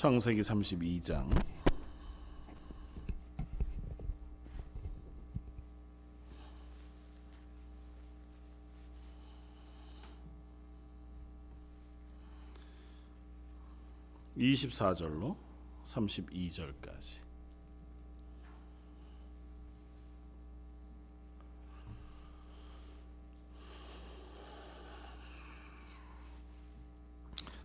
창세기 32장. 24절로 32절까지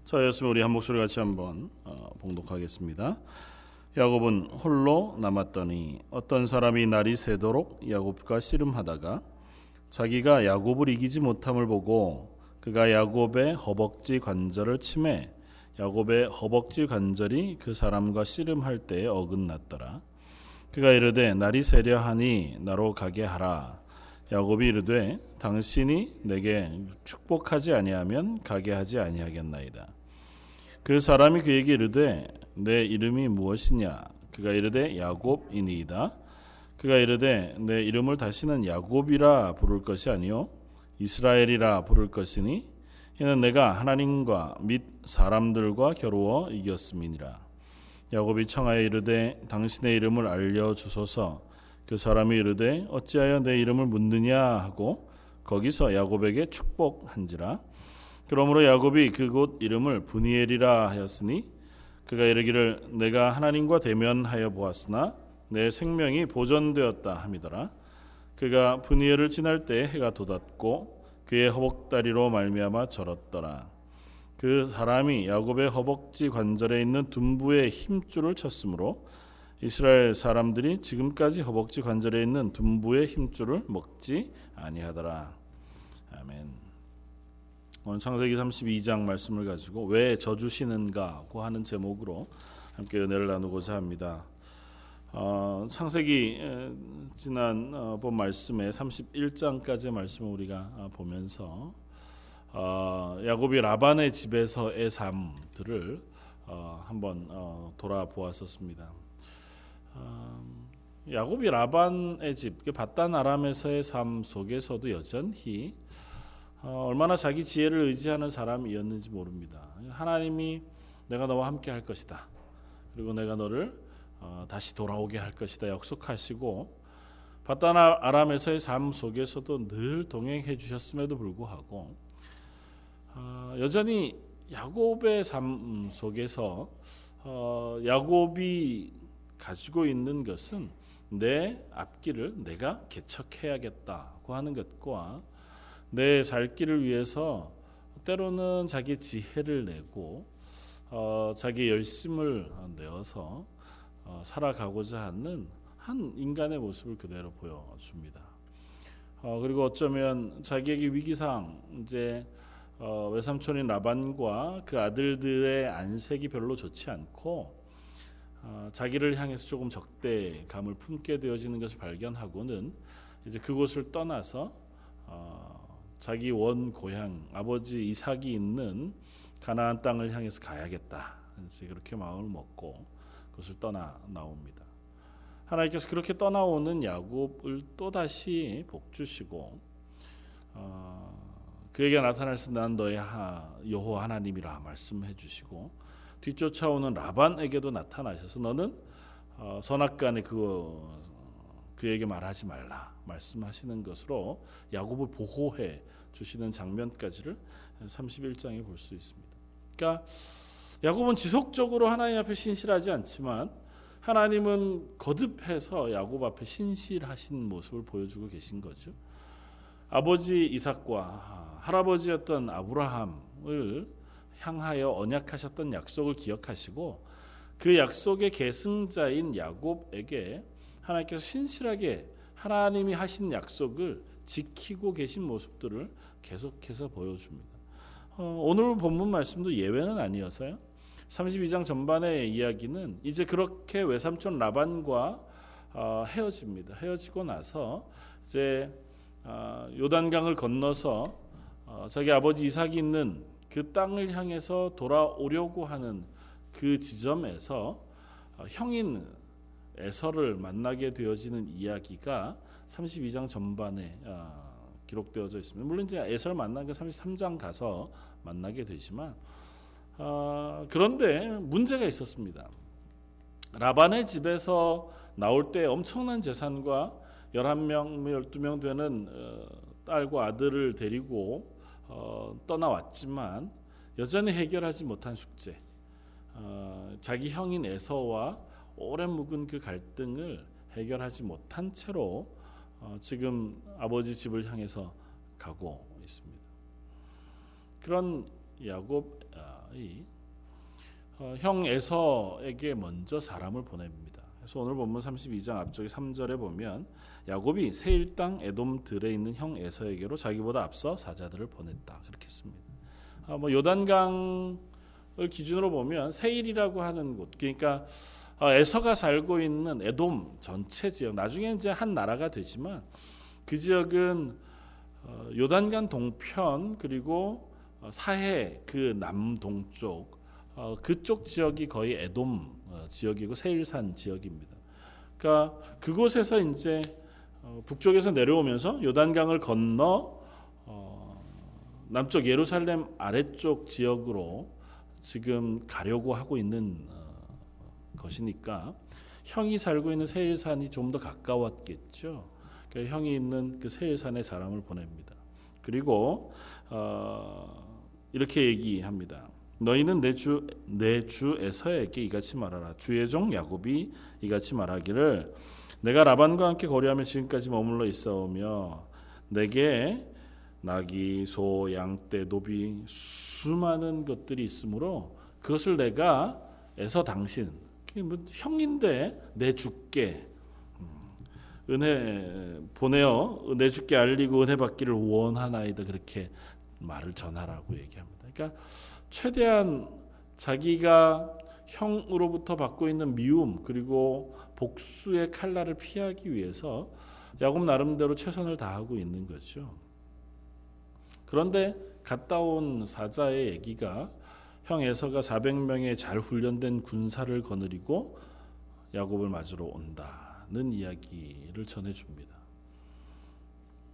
저였으면 우리 한 목소리 같이 한번 어, 봉독하겠습니다. 야곱은 홀로 남았더니 어떤 사람이 날이 새도록 야곱과 씨름하다가 자기가 야곱을 이기지 못함을 보고 그가 야곱의 허벅지 관절을 치매 야곱의 허벅지 관절이 그 사람과 씨름할 때에 어긋났더라. 그가 이르되 날이 새려 하니 나로 가게 하라. 야곱이 이르되 당신이 내게 축복하지 아니하면 가게 하지 아니하겠나이다. 그 사람이 그에게 이르되 내 이름이 무엇이냐? 그가 이르되 야곱이니이다. 그가 이르되 내 이름을 다시는 야곱이라 부를 것이 아니요 이스라엘이라 부를 것이니 이는 내가 하나님과 및 사람들과 겨루어 이겼음이니라. 야곱이 청하여 이르되 당신의 이름을 알려 주소서 그 사람이 이르되 어찌하여 내 이름을 묻느냐 하고 거기서 야곱에게 축복한지라 그러므로 야곱이 그곳 이름을 분이엘이라 하였으니 그가 이르기를 내가 하나님과 대면하여 보았으나 내 생명이 보존되었다 함이더라. 그가 분이엘을 지날 때 해가 돋았고 그의 허벅다리로 말미암아 절었더라. 그 사람이 야곱의 허벅지 관절에 있는 둔부의 힘줄을 쳤으므로 이스라엘 사람들이 지금까지 허벅지 관절에 있는 둔부의 힘줄을 먹지 아니하더라. 아멘. 오늘 창세기 32장 말씀을 가지고 왜 저주시는가고 하는 제목으로 함께 은혜를 나누고자 합니다. 어, 창세기 지난 어, 본 말씀에 31장까지의 말씀을 우리가 어, 보면서 어, 야곱이 라반의 집에서의 삶들을 어, 한번 어, 돌아보았었습니다. 야곱이 라반의 집, 바단 아람에서의 삶 속에서도 여전히 어, 얼마나 자기 지혜를 의지하는 사람이었는지 모릅니다. 하나님이 내가 너와 함께 할 것이다. 그리고 내가 너를 어, 다시 돌아오게 할 것이다 약속하시고 바단 아람에서의 삶 속에서도 늘 동행해 주셨음에도 불구하고 어, 여전히 야곱의 삶 속에서 어, 야곱이 가지고 있는 것은 내 앞길을 내가 개척해야겠다고 하는 것과 내 살 길을 위해서 때로는 자기 지혜를 내고 어, 자기 열심을 내어서 어, 살아가고자 하는 한 인간의 모습을 그대로 보여줍니다. 어, 그리고 어쩌면 자기에게 위기상 이제 어, 외삼촌인 라반과 그 아들들의 안색이 별로 좋지 않고 어, 자기를 향해서 조금 적대감을 품게 되어지는 것을 발견하고는 이제 그곳을 떠나서 어, 자기 원 고향 아버지 이삭이 있는 가나안 땅을 향해서 가야겠다. 그렇게 마음을 먹고 그것을 떠나 나옵니다. 하나님께서 그렇게 떠나오는 야곱을 또 다시 복 주시고 어, 그에게 나타날 수 난 너의 여호 하나님이라 말씀해 주시고 뒤쫓아오는 라반에게도 나타나셔서 너는 어, 선악간에 그 그에게 말하지 말라 말씀하시는 것으로 야곱을 보호해 주시는 장면까지를 31장에 볼 수 있습니다. 그러니까 야곱은 지속적으로 하나님 앞에 신실하지 않지만 하나님은 거듭해서 야곱 앞에 신실하신 모습을 보여주고 계신 거죠. 아버지 이삭과 할아버지였던 아브라함을 향하여 언약하셨던 약속을 기억하시고 그 약속의 계승자인 야곱에게 하나님께서 신실하게 하나님이 하신 약속을 지키고 계신 모습들을 계속해서 보여줍니다. 어, 오늘 본문 말씀도 예외는 아니어서요. 32장 전반의 이야기는 이제 그렇게 외삼촌 라반과 어, 헤어집니다. 헤어지고 나서 이제 어, 요단강을 건너서 어, 자기 아버지 이삭이 있는 그 땅을 향해서 돌아오려고 하는 그 지점에서 어, 형인 에서를 만나게 되어지는 이야기가 32장 전반에 어, 기록되어져 있습니다. 물론 이제 에서를 만난 게 33장 가서 만나게 되지만 어, 그런데 문제가 있었습니다. 라반의 집에서 나올 때 엄청난 재산과 11명, 12명 되는 어, 딸과 아들을 데리고 어, 떠나왔지만 여전히 해결하지 못한 숙제, 어, 자기 형인 에서와 오래 묵은 그 갈등을 해결하지 못한 채로 어, 지금 아버지 집을 향해서 가고 있습니다. 그런 야곱이 어, 형 에서에게 먼저 사람을 보냅니다. 그래서 오늘 본문 32장 앞쪽에 3절에 보면 야곱이 세일 땅 에돔 들에 있는 형 에서에게로 자기보다 앞서 사자들을 보냈다 그렇게 씁니다. 아, 뭐 요단강을 기준으로 보면 세일이라고 하는 곳, 그러니까 어, 에서가 살고 있는 에돔 전체 지역, 나중에 이제 한 나라가 되지만 그 지역은 어, 요단강 동편 그리고 어, 사해 그 남동쪽 그쪽 지역이 거의 에돔 지역이고 세일산 지역입니다. 그러니까 그곳에서 이제 북쪽에서 내려오면서 요단강을 건너 남쪽 예루살렘 아래쪽 지역으로 지금 가려고 하고 있는 것이니까 형이 살고 있는 세일산이 좀 더 가까웠겠죠. 그러니까 형이 있는 그 세일산에 사람을 보냅니다. 그리고 어, 이렇게 얘기합니다. 너희는 내 주 내 주 에서에게 이같이 말하라. 주의 종 야곱이 이같이 말하기를 내가 라반과 함께 거리하며 지금까지 머물러 있어오며 내게 나귀, 소, 양떼, 노비 수많은 것들이 있으므로 그것을 내가 에서 당신 뭐 형인데 내 주께 음, 은혜 보내어 내 주께 알리고 은혜 받기를 원하나이다 그렇게 말을 전하라고 얘기합니다. 그러니까 최대한 자기가 형으로부터 받고 있는 미움 그리고 복수의 칼날을 피하기 위해서 야곱 나름대로 최선을 다하고 있는 거죠. 그런데 갔다 온 사자의 얘기가 형 에서가 400명의 잘 훈련된 군사를 거느리고 야곱을 맞으러 온다는 이야기를 전해줍니다.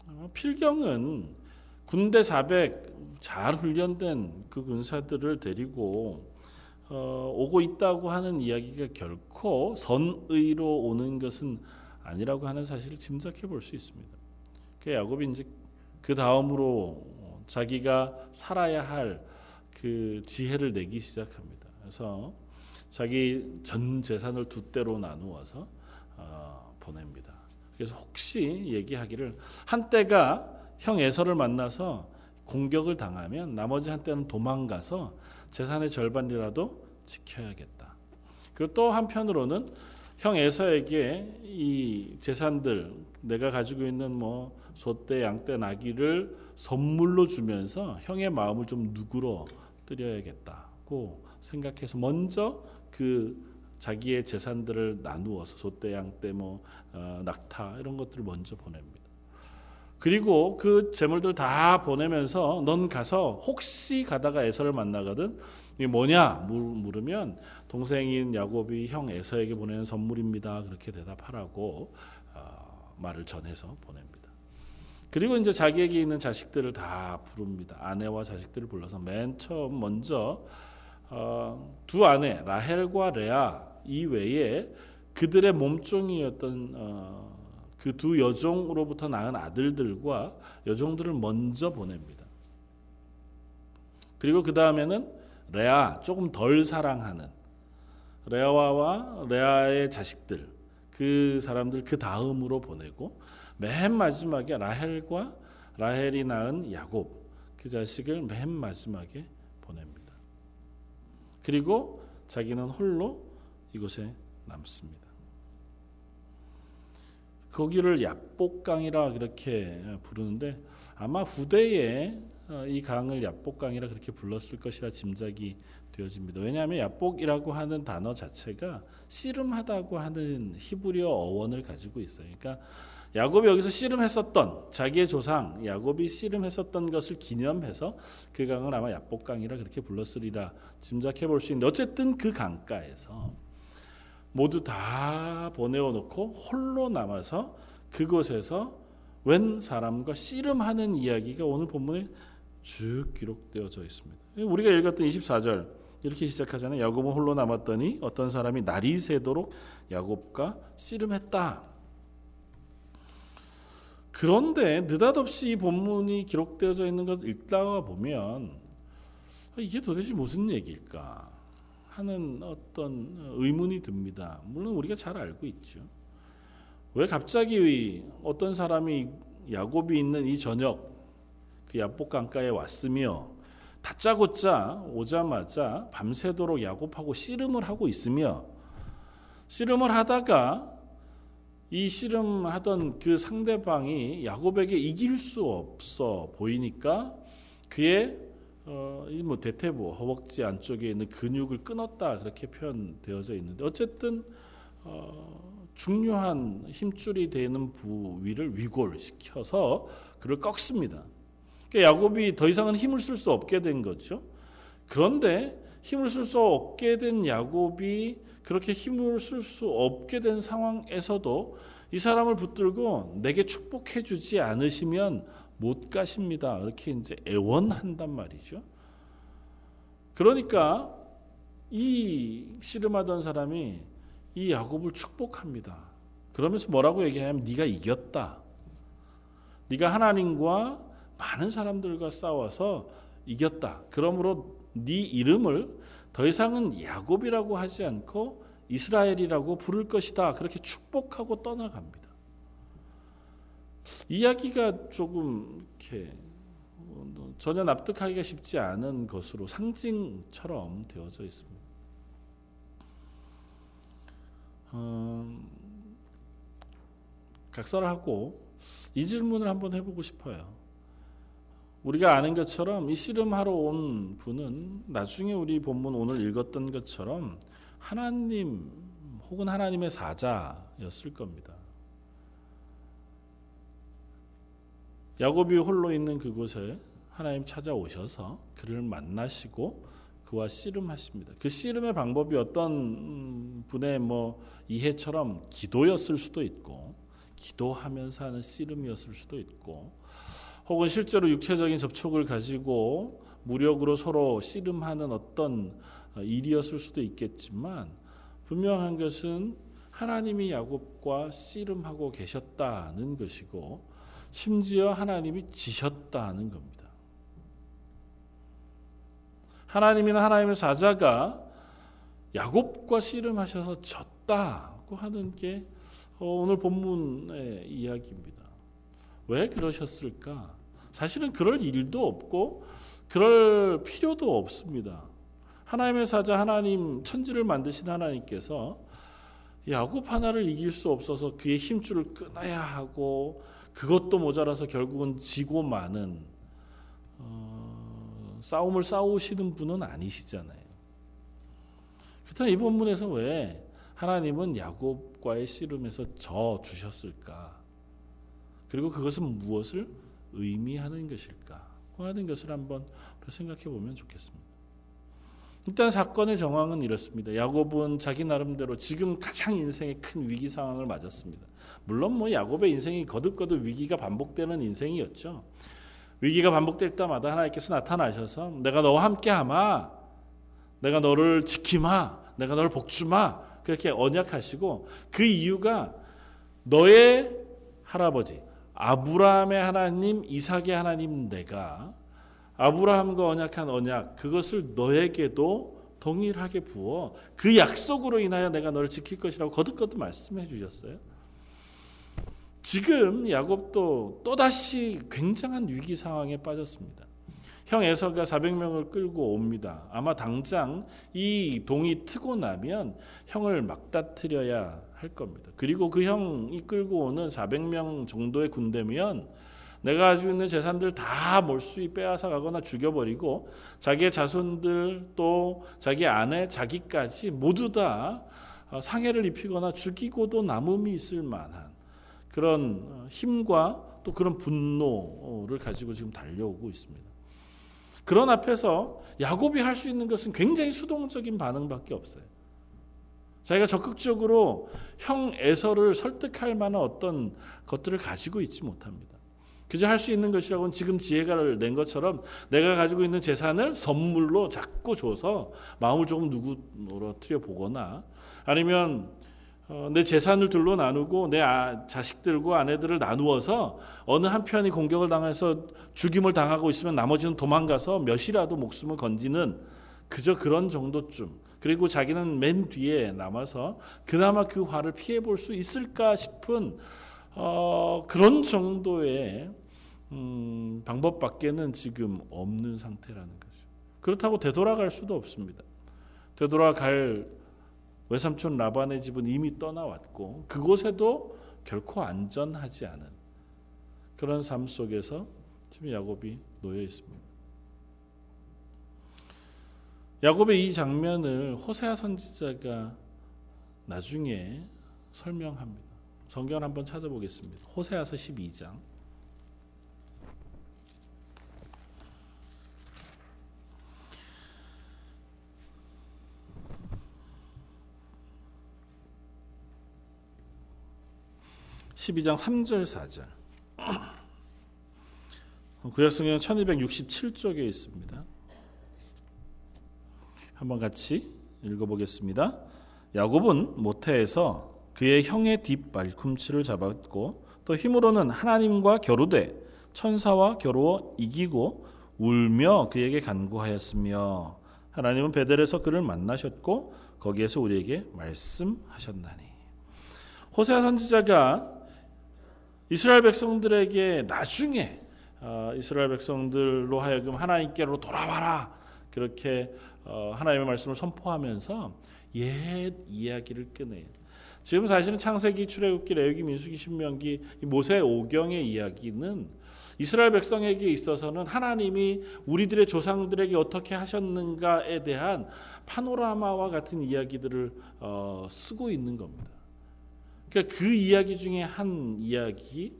어, 필경은 군대 400잘 훈련된 그 군사들을 데리고 어, 오고 있다고 하는 이야기가 결코 선의로 오는 것은 아니라고 하는 사실을 짐작해 볼 수 있습니다. 그 야곱이 이제 그 다음으로 자기가 살아야 할 그 지혜를 내기 시작합니다. 그래서 자기 전 재산을 두 대로 나누어서 어, 보냅니다. 그래서 혹시 얘기하기를 한때가 형 에서를 만나서 공격을 당하면 나머지 한때는 도망가서 재산의 절반이라도 지켜야겠다. 그리고 또 한편으로는 형 에서에게 이 재산들 내가 가지고 있는 뭐 소떼, 양떼, 나귀를 선물로 주면서 형의 마음을 좀 누그러 드려야겠다고 생각해서 먼저 그 자기의 재산들을 나누어서 소떼, 양떼, 뭐 어, 낙타 이런 것들을 먼저 보냅니다. 그리고 그 재물들 다 보내면서 넌 가서 혹시 가다가 에서를 만나거든 이 뭐냐 물으면 동생인 야곱이 형 에서에게 보내는 선물입니다. 그렇게 대답하라고 어, 말을 전해서 보냅니다. 그리고 이제 자기에게 있는 자식들을 다 부릅니다. 아내와 자식들을 불러서 맨 처음 먼저 어, 두 아내 라헬과 레아 이외에 그들의 몸종이었던 어, 그 두 여종으로부터 낳은 아들들과 여종들을 먼저 보냅니다. 그리고 그 다음에는 레아 조금 덜 사랑하는 레아와 레아의 자식들 그 사람들 그 다음으로 보내고 맨 마지막에 라헬과 라헬이 낳은 야곱 그 자식을 맨 마지막에 보냅니다. 그리고 자기는 홀로 이곳에 남습니다. 거기를 야복강이라 그렇게 부르는데 아마 후대에 어, 이 강을 야복강이라 그렇게 불렀을 것이라 짐작이 되어집니다. 왜냐하면 야복이라고 하는 단어 자체가 씨름하다고 하는 히브리어 어원을 가지고 있어요. 그러니까 야곱이 여기서 씨름했었던 자기의 조상 야곱이 씨름했었던 것을 기념해서 그 강을 아마 야복강이라 그렇게 불렀으리라 짐작해 볼 수 있는데 어쨌든 그 강가에서 모두 다 보내어 놓고 홀로 남아서 그곳에서 웬 사람과 씨름하는 이야기가 오늘 본문에 쭉 기록되어져 있습니다. 우리가 읽었던 24절 이렇게 시작하잖아요. 야곱은 홀로 남았더니 어떤 사람이 날이 새도록 야곱과 씨름했다. 그런데 느닷없이 이 본문이 기록되어져 있는 것 읽다가 보면 이게 도대체 무슨 얘기일까 하는 어떤 의문이 듭니다. 물론 우리가 잘 알고 있죠. 왜 갑자기 어떤 사람이 야곱이 있는 이 저녁 그 야복 강가에 왔으며 다짜고짜 오자마자 밤새도록 야곱하고 씨름을 하고 있으며 씨름을 하다가 이 씨름하던 그 상대방이 야곱에게 이길 수 없어 보이니까 그의 어, 뭐 대퇴부 허벅지 안쪽에 있는 근육을 끊었다 그렇게 표현되어져 있는데 어쨌든 어, 중요한 힘줄이 되는 부위를 위골시켜서 그를 꺾습니다. 그러니까 야곱이 더 이상은 힘을 쓸 수 없게 된 거죠. 그런데 힘을 쓸 수 없게 된 야곱이 그렇게 힘을 쓸 수 없게 된 상황에서도 이 사람을 붙들고 내게 축복해 주지 않으시면 못 가십니다. 이렇게 이제 애원한단 말이죠. 그러니까 이 씨름하던 사람이 이 야곱을 축복합니다. 그러면서 뭐라고 얘기하냐면 네가 이겼다. 네가 하나님과 많은 사람들과 싸워서 이겼다. 그러므로 네 이름을 더 이상은 야곱이라고 하지 않고 이스라엘이라고 부를 것이다. 그렇게 축복하고 떠나갑니다. 이야기가 조금 이렇게 전혀 납득하기가 쉽지 않은 것으로 상징처럼 되어져 있습니다. 음, 각설하고 이 질문을 한번 해보고 싶어요. 우리가 아는 것처럼 이 씨름하러 온 분은 나중에 우리 본문 오늘 읽었던 것처럼 하나님 혹은 하나님의 사자였을 겁니다. 야곱이 홀로 있는 그곳에 하나님 찾아오셔서 그를 만나시고 그와 씨름하십니다. 그 씨름의 방법이 어떤 분의 뭐 이해처럼 기도였을 수도 있고 기도하면서 하는 씨름이었을 수도 있고 혹은 실제로 육체적인 접촉을 가지고 무력으로 서로 씨름하는 어떤 일이었을 수도 있겠지만 분명한 것은 하나님이 야곱과 씨름하고 계셨다는 것이고 심지어 하나님이 지셨다는 겁니다. 하나님이나 하나님의 사자가 야곱과 씨름하셔서 졌다고 하는 게 어, 오늘 본문의 이야기입니다. 왜 그러셨을까? 사실은 그럴 일도 없고 그럴 필요도 없습니다. 하나님의 사자 하나님 천지를 만드신 하나님께서 야곱 하나를 이길 수 없어서 그의 힘줄을 끊어야 하고 그것도 모자라서 결국은 지고 마는 어, 싸움을 싸우시는 분은 아니시잖아요. 그렇다면 이 본문에서 왜 하나님은 야곱과의 씨름에서 져 주셨을까? 그리고 그것은 무엇을 의미하는 것일까? 하는 것을 한번 생각해 보면 좋겠습니다. 일단 사건의 정황은 이렇습니다. 야곱은 자기 나름대로 지금 가장 인생의 큰 위기 상황을 맞았습니다. 물론 뭐 야곱의 인생이 거듭거듭 위기가 반복되는 인생이었죠. 위기가 반복될 때마다 하나님께서 나타나셔서 내가 너와 함께하마, 내가 너를 지키마, 내가 너를 복주마 그렇게 언약하시고 그 이유가 너의 할아버지 아브라함의 하나님, 이삭의 하나님 내가 아브라함과 언약한 언약 그것을 너에게도 동일하게 부어 그 약속으로 인하여 내가 너를 지킬 것이라고 거듭거듭 말씀해 주셨어요. 지금 야곱도 또다시 굉장한 위기 상황에 빠졌습니다. 형 에서가 400명을 끌고 옵니다. 아마 당장 이 동이 트고 나면 형을 막다트려야 할 겁니다. 그리고 그 형이 끌고 오는 400명 정도의 군대면 내가 가지고 있는 재산들 다 몰수히 빼앗아 가거나 죽여버리고 자기의 자손들 또 자기 아내 자기까지 모두 다 상해를 입히거나 죽이고도 남음이 있을 만한 그런 힘과 또 그런 분노를 가지고 지금 달려오고 있습니다. 그런 앞에서 야곱이 할 수 있는 것은 굉장히 수동적인 반응밖에 없어요. 자기가 적극적으로 형 에서를 설득할 만한 어떤 것들을 가지고 있지 못합니다. 그저 할 수 있는 것이라고는 지금 지혜가를 낸 것처럼 내가 가지고 있는 재산을 선물로 자꾸 줘서 마음을 조금 누구로 틀려 보거나 아니면 어, 내 재산을 둘로 나누고 내 아, 자식들과 아내들을 나누어서 어느 한 편이 공격을 당해서 죽임을 당하고 있으면 나머지는 도망가서 몇이라도 목숨을 건지는 그저 그런 정도쯤. 그리고 자기는 맨 뒤에 남아서 그나마 그 화를 피해 볼 수 있을까 싶은 어, 그런 정도의 음, 방법밖에는 지금 없는 상태라는 거죠. 그렇다고 되돌아갈 수도 없습니다. 되돌아갈 외삼촌 라반의 집은 이미 떠나왔고 그곳에도 결코 안전하지 않은 그런 삶 속에서 지금 야곱이 놓여 있습니다. 야곱의 이 장면을 호세아 선지자가 나중에 설명합니다. 성경을 한번 찾아보겠습니다. 호세아서 12장 12장 3절 4절. 구약성경 1267쪽에 있습니다. 한번 같이 읽어보겠습니다. 야곱은 모태에서 그의 형의 뒷발꿈치를 잡았고 또 힘으로는 하나님과 겨루되 천사와 겨루어 이기고 울며 그에게 간구하였으며 하나님은 베델에서 그를 만나셨고 거기에서 우리에게 말씀하셨나니 호세아 선지자가 이스라엘 백성들에게 나중에 어, 이스라엘 백성들로 하여금 하나님께로 돌아와라 그렇게 어, 하나님의 말씀을 선포하면서 옛 이야기를 꺼내요. 지금 사실은 창세기, 출애굽기, 레위기, 민수기, 신명기, 모세 오경의 이야기는 이스라엘 백성에게 있어서는 하나님이 우리들의 조상들에게 어떻게 하셨는가에 대한 파노라마와 같은 이야기들을 어, 쓰고 있는 겁니다. 그러니까 그 이야기 중에 한 이야기,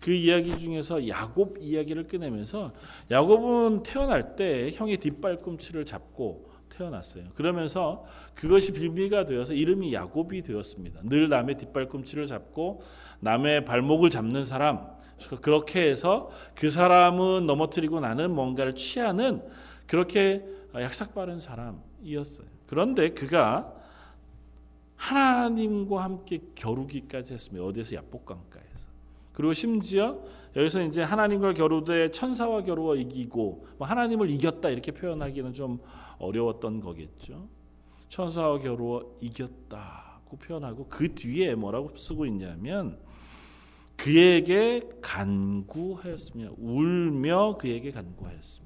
그 이야기 중에서 야곱 이야기를 꺼내면서 야곱은 태어날 때 형의 뒷발꿈치를 잡고 태어났어요. 그러면서 그것이 빌미가 되어서 이름이 야곱이 되었습니다. 늘 남의 뒷발꿈치를 잡고 남의 발목을 잡는 사람. 그렇게 해서 그 사람은 넘어뜨리고 나는 뭔가를 취하는 그렇게 약삭 빠른 사람이었어요. 그런데 그가 하나님과 함께 겨루기까지 했습니다. 어디에서 야복강가에서. 그리고 심지어 여기서 이제 하나님과 겨루되 천사와 겨루어 이기고 뭐 하나님을 이겼다 이렇게 표현하기는 좀 어려웠던 거겠죠. 천사와 겨루어 이겼다고 표현하고 그 뒤에 뭐라고 쓰고 있냐면 그에게 간구하였으며 울며 그에게 간구하였으며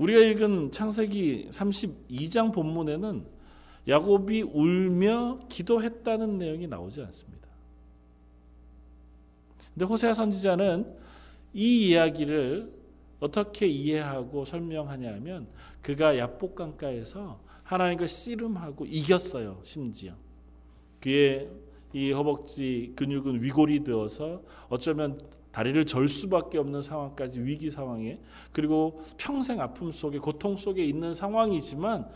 우리가 읽은 창세기 32장 본문에는 야곱이 울며 기도했다는 내용이 나오지 않습니다. 근데 호세아 선지자는 이 이야기를 어떻게 이해하고 설명하냐면 그가 야복강가에서 하나님과 씨름하고 이겼어요. 심지어 그의 이 허벅지 근육은 위골이 되어서 어쩌면 다리를 절 수밖에 없는 상황까지 위기 상황에 그리고 평생 아픔 속에 고통 속에 있는 상황이지만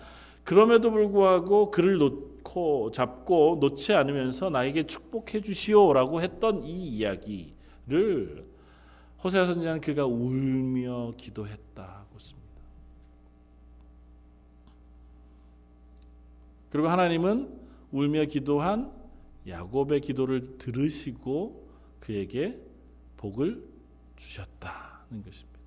그럼에도 불구하고 그를 놓고 잡고 놓지 않으면서 나에게 축복해 주시오라고 했던 이 이야기를 호세아 선지자는 그가 울며 기도했다고 씁니다. 그리고 하나님은 울며 기도한 야곱의 기도를 들으시고 그에게 복을 주셨다는 것입니다.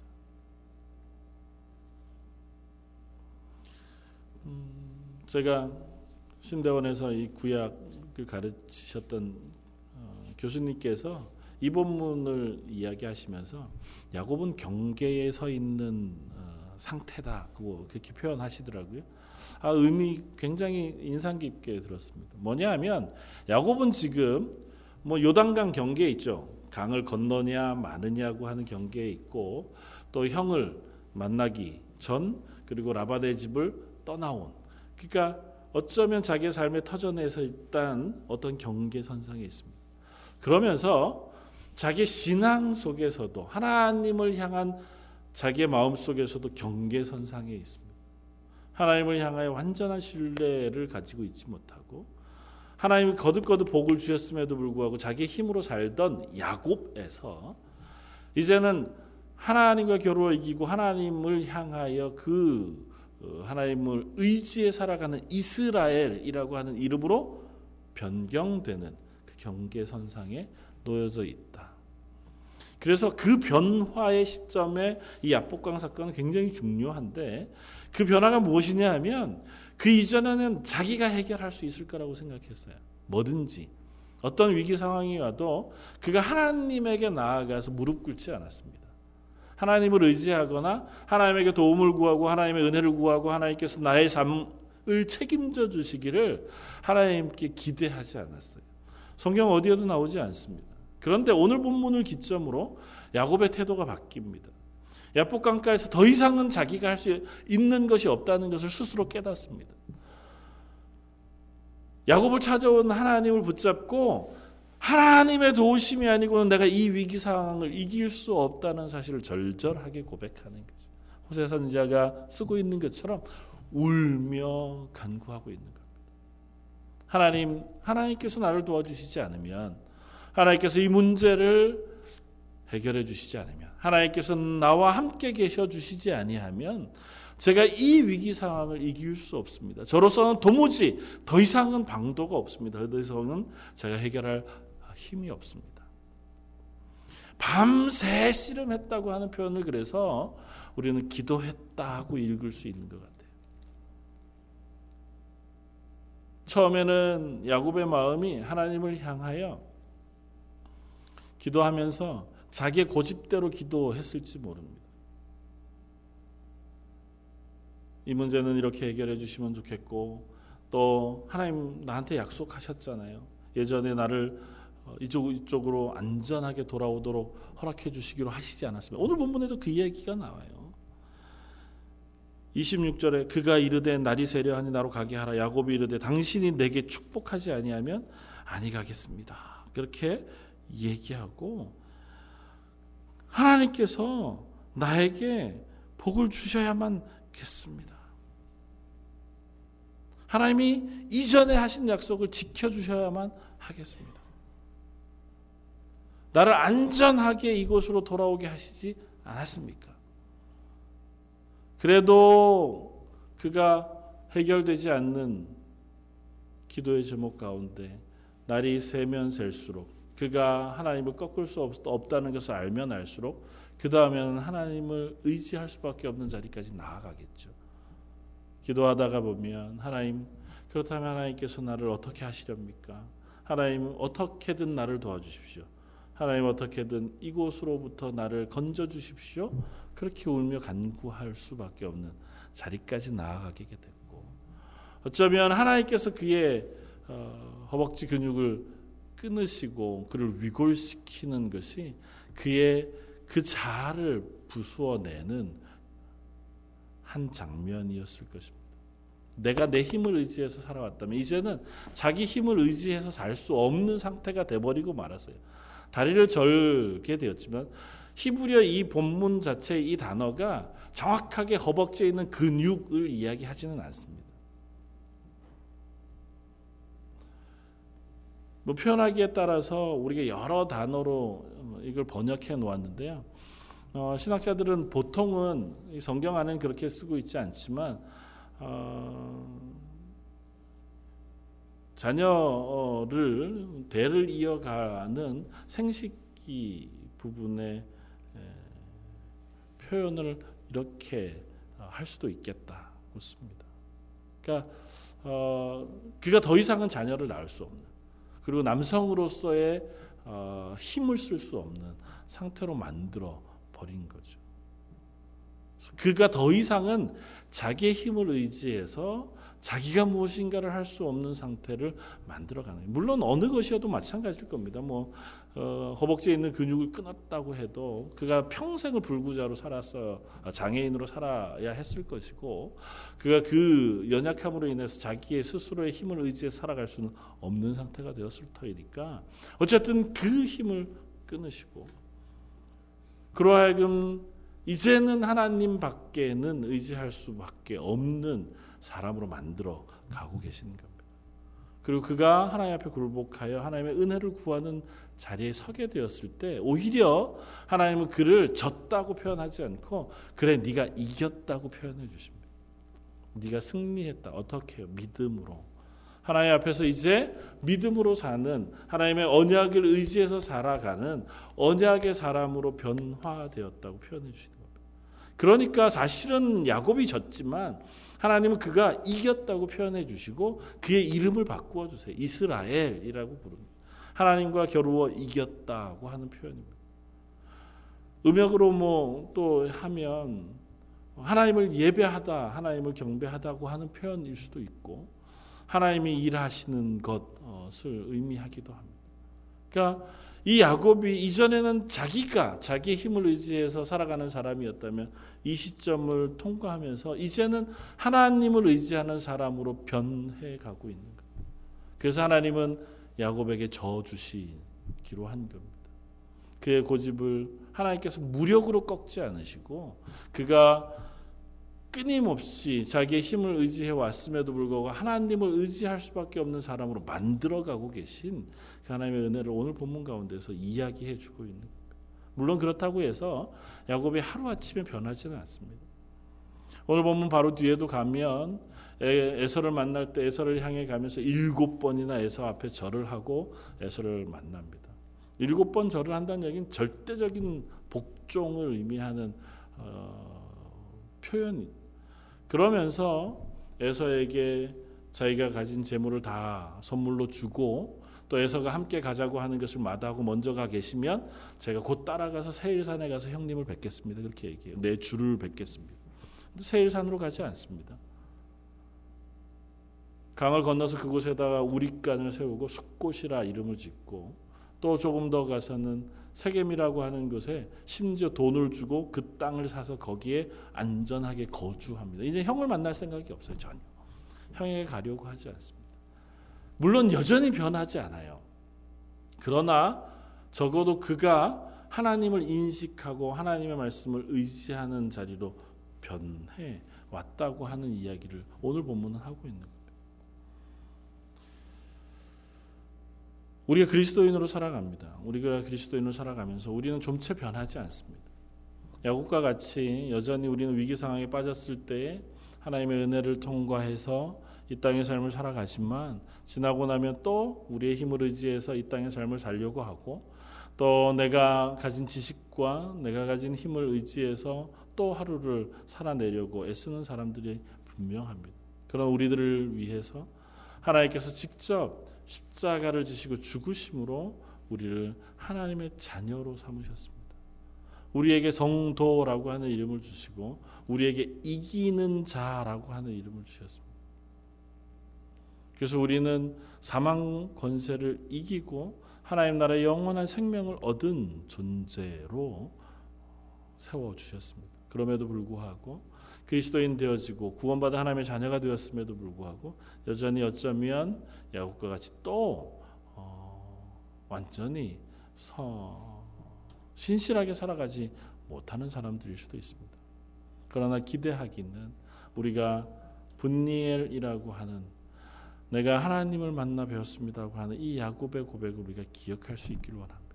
음, 제가 신대원에서 이 구약을 가르치셨던 어, 교수님께서 이 본문을 이야기하시면서 야곱은 경계에 서 있는 어, 상태다. 그렇게 표현하시더라고요. 아, 의미 굉장히 인상 깊게 들었습니다. 뭐냐 하면 야곱은 지금 뭐 요단강 경계에 있죠. 강을 건너냐 마느냐고 하는 경계에 있고 또 형을 만나기 전 그리고 라바의 집을 떠나온 그러니까 어쩌면 자기의 삶의 터전에서 일단 어떤 경계선상에 있습니다. 그러면서 자기 신앙 속에서도 하나님을 향한 자기의 마음 속에서도 경계선상에 있습니다. 하나님을 향하여 완전한 신뢰를 가지고 있지 못하고 하나님이 거듭거듭 복을 주셨음에도 불구하고 자기의 힘으로 살던 야곱에서 이제는 하나님과 겨루어 이기고 하나님을 향하여 그 어, 하나님을 의지해 살아가는 이스라엘이라고 하는 이름으로 변경되는 그 경계선상에 놓여져 있다. 그래서 그 변화의 시점에 이 야복강 사건은 굉장히 중요한데 그 변화가 무엇이냐 하면 그 이전에는 자기가 해결할 수 있을 거라고 생각했어요. 뭐든지 어떤 위기 상황이 와도 그가 하나님에게 나아가서 무릎 꿇지 않았습니다. 하나님을 의지하거나 하나님에게 도움을 구하고 하나님의 은혜를 구하고 하나님께서 나의 삶을 책임져 주시기를 하나님께 기대하지 않았어요. 성경 어디에도 나오지 않습니다. 그런데 오늘 본문을 기점으로 야곱의 태도가 바뀝니다. 야복강가에서 더 이상은 자기가 할 수 있는 것이 없다는 것을 스스로 깨닫습니다. 야곱을 찾아온 하나님을 붙잡고 하나님의 도우심이 아니고는 내가 이 위기 상황을 이길 수 없다는 사실을 절절하게 고백하는 거죠. 호세 선자가 쓰고 있는 것처럼 울며 간구하고 있는 겁니다. 하나님, 하나님께서 나를 도와주시지 않으면 하나님께서 이 문제를 해결해 주시지 않으면 하나님께서 나와 함께 계셔 주시지 아니하면 제가 이 위기 상황을 이길 수 없습니다. 저로서는 도무지 더 이상은 방도가 없습니다. 더 이상은 제가 해결할 힘이 없습니다. 밤새 씨름했다고 하는 표현을 그래서 우리는 기도했다고 읽을 수 있는 것 같아요. 처음에는 야곱의 마음이 하나님을 향하여 기도하면서 자기의 고집대로 기도했을지 모릅니다. 이 문제는 이렇게 해결해 주시면 좋겠고 또 하나님 나한테 약속하셨잖아요. 예전에 나를 어, 이쪽 이쪽으로 안전하게 돌아오도록 허락해 주시기로 하시지 않았습니까? 오늘 본문에도 그 이야기가 나와요. 26절에 그가 이르되 날이 세려하니 나로 가게 하라 야곱이 이르되 당신이 내게 축복하지 아니하면 아니 가겠습니다. 그렇게 얘기하고 하나님께서 나에게 복을 주셔야만 겠습니다. 하나님이 이전에 하신 약속을 지켜 주셔야만 하겠습니다. 나를 안전하게 이곳으로 돌아오게 하시지 않았습니까? 그래도 그가 해결되지 않는 기도의 제목 가운데 날이 새면 셀수록 그가 하나님을 꺾을 수 없 다는 것을 알면 알수록 그 다음에는 하나님을 의지할 수밖에 없는 자리까지 나아가겠죠. 기도하다가 보면 하나님 그렇다면 하나님께서 나를 어떻게 하시렵니까? 하나님 어떻게든 나를 도와주십시오. 하나님 어떻게든 이곳으로부터 나를 건져 주십시오. 그렇게 울며 간구할 수밖에 없는 자리까지 나아가게 됐고 어쩌면 하나님께서 그의 어, 허벅지 근육을 끊으시고 그를 위골시키는 것이 그의 그 자아를 부수어내는 한 장면이었을 것입니다. 내가 내 힘을 의지해서 살아왔다면 이제는 자기 힘을 의지해서 살 수 없는 상태가 돼버리고 말았어요. 다리를 절게 되었지만 히브리어 이 본문 자체 이 단어가 정확하게 허벅지에 있는 근육을 이야기하지는 않습니다. 뭐 표현하기에 따라서 우리가 여러 단어로 이걸 번역해 놓았는데요. 어, 신학자들은 보통은 성경 안에는 그렇게 쓰고 있지 않지만 어, 자녀를 대를 이어가는 생식기 부분의 표현을 이렇게 할 수도 있겠다 그렇습니다. 그러니까 어, 그가 더 이상은 자녀를 낳을 수 없는 그리고 남성으로서의 어, 힘을 쓸 수 없는 상태로 만들어 버린 거죠. 그가 더 이상은 자기의 힘을 의지해서 자기가 무엇인가를 할 수 없는 상태를 만들어가는 물론 어느 것이어도 마찬가지일 겁니다. 뭐 어, 허벅지에 있는 근육을 끊었다고 해도 그가 평생을 불구자로 살았어 장애인으로 살아야 했을 것이고 그가 그 연약함으로 인해서 자기의 스스로의 힘을 의지해 살아갈 수는 없는 상태가 되었을 터이니까 어쨌든 그 힘을 끊으시고 그러하여금 이제는 하나님 밖에는 의지할 수밖에 없는 사람으로 만들어 가고 계시는 겁니다. 그리고 그가 하나님 앞에 굴복하여 하나님의 은혜를 구하는 자리에 서게 되었을 때 오히려 하나님은 그를 졌다고 표현하지 않고 그래 네가 이겼다고 표현해 주십니다. 네가 승리했다. 어떻게? 믿음으로. 하나님 앞에서 이제 믿음으로 사는 하나님의 언약을 의지해서 살아가는 언약의 사람으로 변화되었다고 표현해 주시는 겁니다. 그러니까 사실은 야곱이 졌지만 하나님은 그가 이겼다고 표현해 주시고 그의 이름을 바꾸어 주세요. 이스라엘이라고 부릅니다. 하나님과 겨루어 이겼다고 하는 표현입니다. 음역으로 뭐 또 하면 하나님을 예배하다, 하나님을 경배하다고 하는 표현일 수도 있고 하나님이 일하시는 것을 의미하기도 합니다. 그러니까 이 야곱이 이전에는 자기가 자기의 힘을 의지해서 살아가는 사람이었다면 이 시점을 통과하면서 이제는 하나님을 의지하는 사람으로 변해 가고 있는 거예요. 그래서 하나님은 야곱에게 저 주시기로 한 겁니다. 그의 고집을 하나님께서 무력으로 꺾지 않으시고 그가 끊임없이 자기의 힘을 의지해 왔음에도 불구하고 하나님을 의지할 수밖에 없는 사람으로 만들어가고 계신 그 하나님의 은혜를 오늘 본문 가운데서 이야기해 주고 있는 겁니다. 물론 그렇다고 해서 야곱이 하루아침에 변하지는 않습니다. 오늘 본문 바로 뒤에도 가면 에서를 만날 때 에서를 향해 가면서 일곱 번이나 에서 앞에 절을 하고 에서를 만납니다. 일곱 번 절을 한다는 얘기는 절대적인 복종을 의미하는 어, 표현. 그러면서 에서에게 자기가 가진 재물을 다 선물로 주고 또 에서가 함께 가자고 하는 것을 마다하고 먼저 가 계시면 제가 곧 따라가서 세일산에 가서 형님을 뵙겠습니다. 그렇게 얘기해요. 내 주를 뵙겠습니다. 세일산으로 가지 않습니다. 강을 건너서 그곳에다가 우리간을 세우고 숫꽃이라 이름을 짓고 또 조금 더 가서는 세겜이라고 하는 곳에 심지어 돈을 주고 그 땅을 사서 거기에 안전하게 거주합니다. 이제 형을 만날 생각이 없어요 전혀. 형에게 가려고 하지 않습니다. 물론 여전히 변하지 않아요. 그러나 적어도 그가 하나님을 인식하고 하나님의 말씀을 의지하는 자리로 변해 왔다고 하는 이야기를 오늘 본문은 하고 있는 거예요. 우리가 그리스도인으로 살아갑니다. 우리가 그리스도인으로 살아가면서 우리는 좀채 변하지 않습니다. 야곱과 같이 여전히 우리는 위기 상황에 빠졌을 때 하나님의 은혜를 통과해서 이 땅의 삶을 살아가지만 지나고 나면 또 우리의 힘을 의지해서 이 땅의 삶을 살려고 하고 또 내가 가진 지식과 내가 가진 힘을 의지해서 또 하루를 살아내려고 애쓰는 사람들이 분명합니다. 그런 우리들을 위해서 하나님께서 직접 십자가를 지시고 죽으심으로 우리를 하나님의 자녀로 삼으셨습니다. 우리에게 성도라고 하는 이름을 주시고 우리에게 이기는 자라고 하는 이름을 주셨습니다. 그래서 우리는 사망 권세를 이기고 하나님 나라의 영원한 생명을 얻은 존재로 세워 주셨습니다. 그럼에도 불구하고 그리스도인 되어지고 구원받아 하나님의 자녀가 되었음에도 불구하고 여전히 어쩌면 야곱과 같이 또 어, 완전히 서, 신실하게 살아가지 못하는 사람들일 수도 있습니다. 그러나 기대하기는 우리가 분니엘이라고 하는 내가 하나님을 만나 배웠습니다고 하는 이 야곱의 고백을 우리가 기억할 수 있기를 원합니다.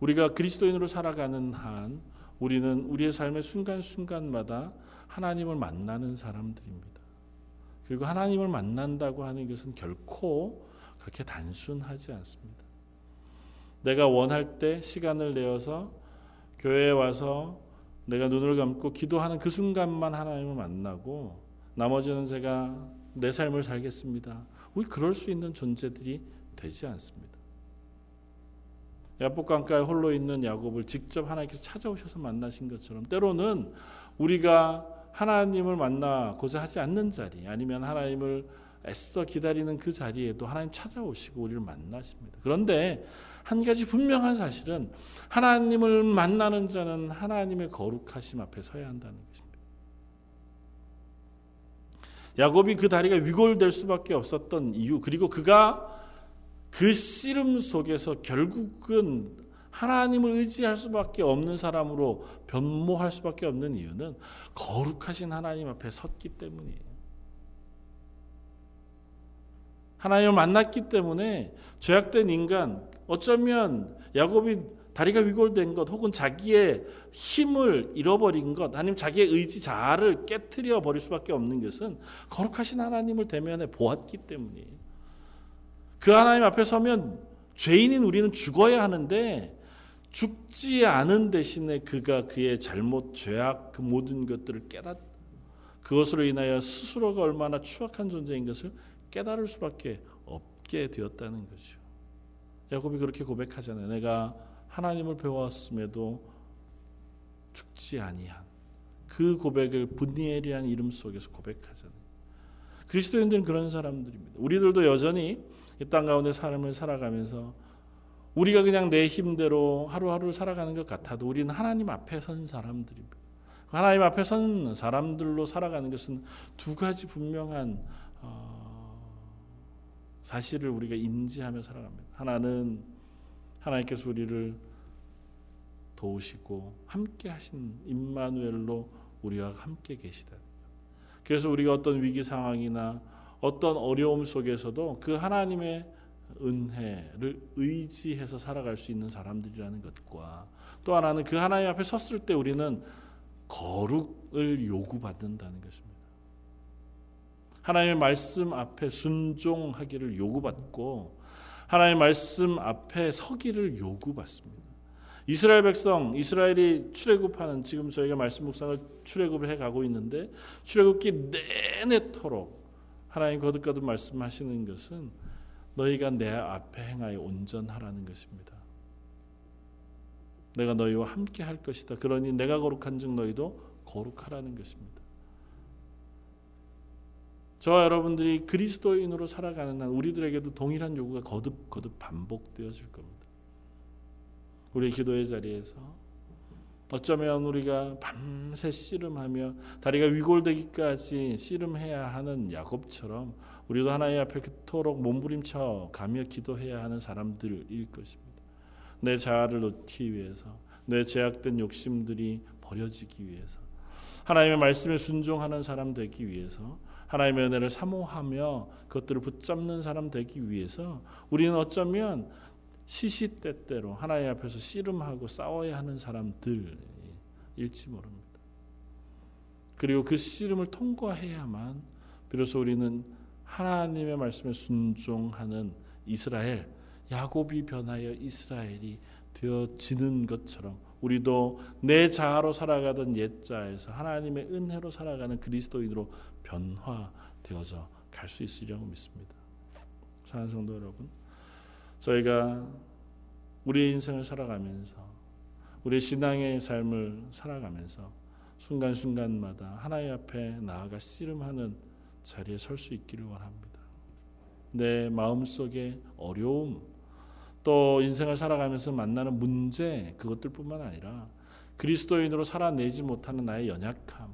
우리가 그리스도인으로 살아가는 한 우리는 우리의 삶의 순간순간마다 하나님을 만나는 사람들입니다. 그리고 하나님을 만난다고 하는 것은 결코 그렇게 단순하지 않습니다. 내가 원할 때 시간을 내어서 교회에 와서 내가 눈을 감고 기도하는 그 순간만 하나님을 만나고 나머지는 제가 내 삶을 살겠습니다. 우리 그럴 수 있는 존재들이 되지 않습니다. 야복 강가에 홀로 있는 야곱을 직접 하나님께서 찾아오셔서 만나신 것처럼 때로는 우리가 하나님을 만나고자 하지 않는 자리 아니면 하나님을 애써 기다리는 그 자리에도 하나님 찾아오시고 우리를 만나십니다. 그런데 한 가지 분명한 사실은 하나님을 만나는 자는 하나님의 거룩하심 앞에 서야 한다는 것입니다. 야곱이 그 다리가 위골될 수밖에 없었던 이유 그리고 그가 그 씨름 속에서 결국은 하나님을 의지할 수밖에 없는 사람으로 변모할 수밖에 없는 이유는 거룩하신 하나님 앞에 섰기 때문이에요. 하나님을 만났기 때문에 죄악된 인간 어쩌면 야곱이 다리가 위골된 것 혹은 자기의 힘을 잃어버린 것 아니면 자기의 의지 자아를 깨뜨려 버릴 수밖에 없는 것은 거룩하신 하나님을 대면해 보았기 때문이에요. 그 하나님 앞에 서면 죄인인 우리는 죽어야 하는데 죽지 않은 대신에 그가 그의 잘못, 죄악 그 모든 것들을 깨닫 그것으로 인하여 스스로가 얼마나 추악한 존재인 것을 깨달을 수밖에 없게 되었다는 거죠. 야곱이 그렇게 고백하잖아요. 내가 하나님을 배웠음에도 죽지 아니한 그 고백을 분니엘이라는 이름 속에서 고백하잖아요. 그리스도인들은 그런 사람들입니다. 우리들도 여전히 이 땅 가운데 삶을 살아가면서 우리가 그냥 내 힘대로 하루하루를 살아가는 것 같아도 우리는 하나님 앞에 선 사람들입니다. 하나님 앞에 선 사람들로 살아가는 것은 두 가지 분명한 어, 사실을 우리가 인지하며 살아갑니다. 하나는 하나님께서 우리를 도우시고 함께 하신 임마누엘로 우리와 함께 계시다. 그래서 우리가 어떤 위기 상황이나 어떤 어려움 속에서도 그 하나님의 은혜를 의지해서 살아갈 수 있는 사람들이라는 것과 또 하나는 그 하나님 앞에 섰을 때 우리는 거룩을 요구받는다는 것입니다. 하나님의 말씀 앞에 순종하기를 요구받고 하나님의 말씀 앞에 서기를 요구받습니다. 이스라엘 백성, 이스라엘이 출애굽하는 지금 저희가 말씀 묵상을 출애굽을 해 가고 있는데 출애굽기 내내토록 하나님 거듭거듭 말씀하시는 것은 너희가 내 앞에 행하여 온전하라는 것입니다. 내가 너희와 함께 할 것이다. 그러니 내가 거룩한즉 너희도 거룩하라는 것입니다. 저와 여러분들이 그리스도인으로 살아가는 한 우리들에게도 동일한 요구가 거듭 거듭 반복되어질 겁니다. 우리 기도의 자리에서 어쩌면 우리가 밤새 씨름하며 다리가 위골되기까지 씨름해야 하는 야곱처럼 우리도 하나님 앞에 그토록 몸부림쳐 가며 기도해야 하는 사람들일 것입니다. 내 자아를 놓기 위해서 내 제약된 욕심들이 버려지기 위해서 하나님의 말씀에 순종하는 사람 되기 위해서 하나님의 은혜를 사모하며 그것들을 붙잡는 사람 되기 위해서 우리는 어쩌면 시시때때로 하나님 앞에서 씨름하고 싸워야 하는 사람들일지 모릅니다. 그리고 그 씨름을 통과해야만 비로소 우리는 하나님의 말씀에 순종하는 이스라엘, 야곱이 변하여 이스라엘이 되어지는 것처럼 우리도 내 자아로 살아가던 옛자에서 하나님의 은혜로 살아가는 그리스도인으로 변화되어져 갈수 있으리라고 믿습니다. 사랑하는 성도 여러분, 저희가 우리의 인생을 살아가면서 우리의 신앙의 삶을 살아가면서 순간순간마다 하나님 앞에 나아가 씨름하는 자리에 설 수 있기를 원합니다. 내 마음속에 어려움 또 인생을 살아가면서 만나는 문제 그것들뿐만 아니라 그리스도인으로 살아내지 못하는 나의 연약함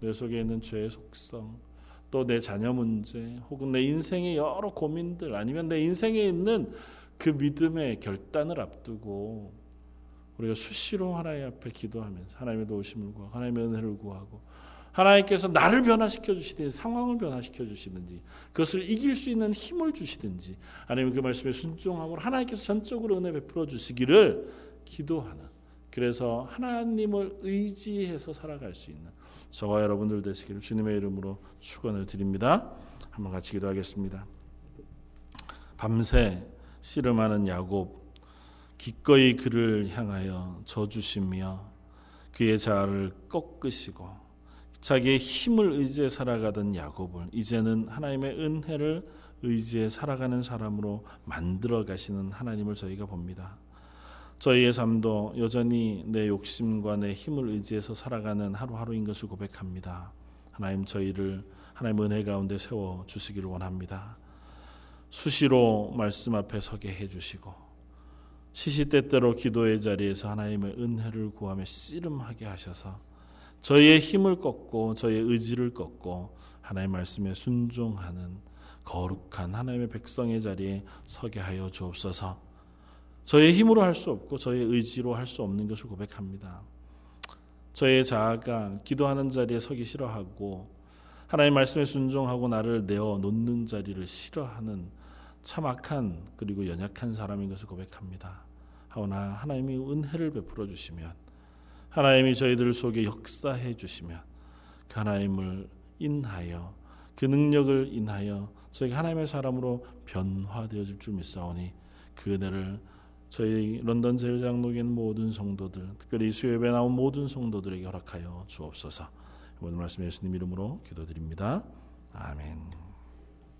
내 속에 있는 죄의 속성 또 내 자녀 문제 혹은 내 인생의 여러 고민들 아니면 내 인생에 있는 그 믿음의 결단을 앞두고 우리가 수시로 하나님 앞에 기도하면서 하나님의 도우심을 구하고 하나님의 은혜를 구하고 하나님께서 나를 변화시켜 주시든지 상황을 변화시켜 주시든지 그것을 이길 수 있는 힘을 주시든지 아니면 그 말씀에 순종함으로 하나님께서 전적으로 은혜 베풀어 주시기를 기도하는 그래서 하나님을 의지해서 살아갈 수 있는 저와 여러분들 되시기를 주님의 이름으로 축원을 드립니다. 한번 같이 기도하겠습니다. 밤새 씨름하는 야곱 기꺼이 그를 향하여 져주시며 그의 자아를 꺾으시고 자기의 힘을 의지해 살아가던 야곱을 이제는 하나님의 은혜를 의지해 살아가는 사람으로 만들어 가시는 하나님을 저희가 봅니다. 저희의 삶도 여전히 내 욕심과 내 힘을 의지해서 살아가는 하루하루인 것을 고백합니다. 하나님 저희를 하나님 은혜 가운데 세워 주시기를 원합니다. 수시로 말씀 앞에 서게 해 주시고 시시때때로 기도의 자리에서 하나님의 은혜를 구하며 씨름하게 하셔서 저희의 힘을 꺾고 저희의 의지를 꺾고 하나님의 말씀에 순종하는 거룩한 하나님의 백성의 자리에 서게 하여 주옵소서. 저의 힘으로 할 수 없고 저의 의지로 할 수 없는 것을 고백합니다. 저의 자아가 기도하는 자리에 서기 싫어하고 하나님 말씀에 순종하고 나를 내어 놓는 자리를 싫어하는 참 악한 그리고 연약한 사람인 것을 고백합니다. 하오나 하나님이 은혜를 베풀어 주시면 하나님이 저희들 속에 역사해 주시면 그 하나님을 인하여 그 능력을 인하여 저희가 하나님의 사람으로 변화되어질 줄 믿사오니 그 은혜를 저희 런던 제일장로교 모든 성도들 특별히 수요예배 나온 모든 성도들에게 허락하여 주옵소서. 오늘 말씀 예수님 이름으로 기도드립니다. 아멘.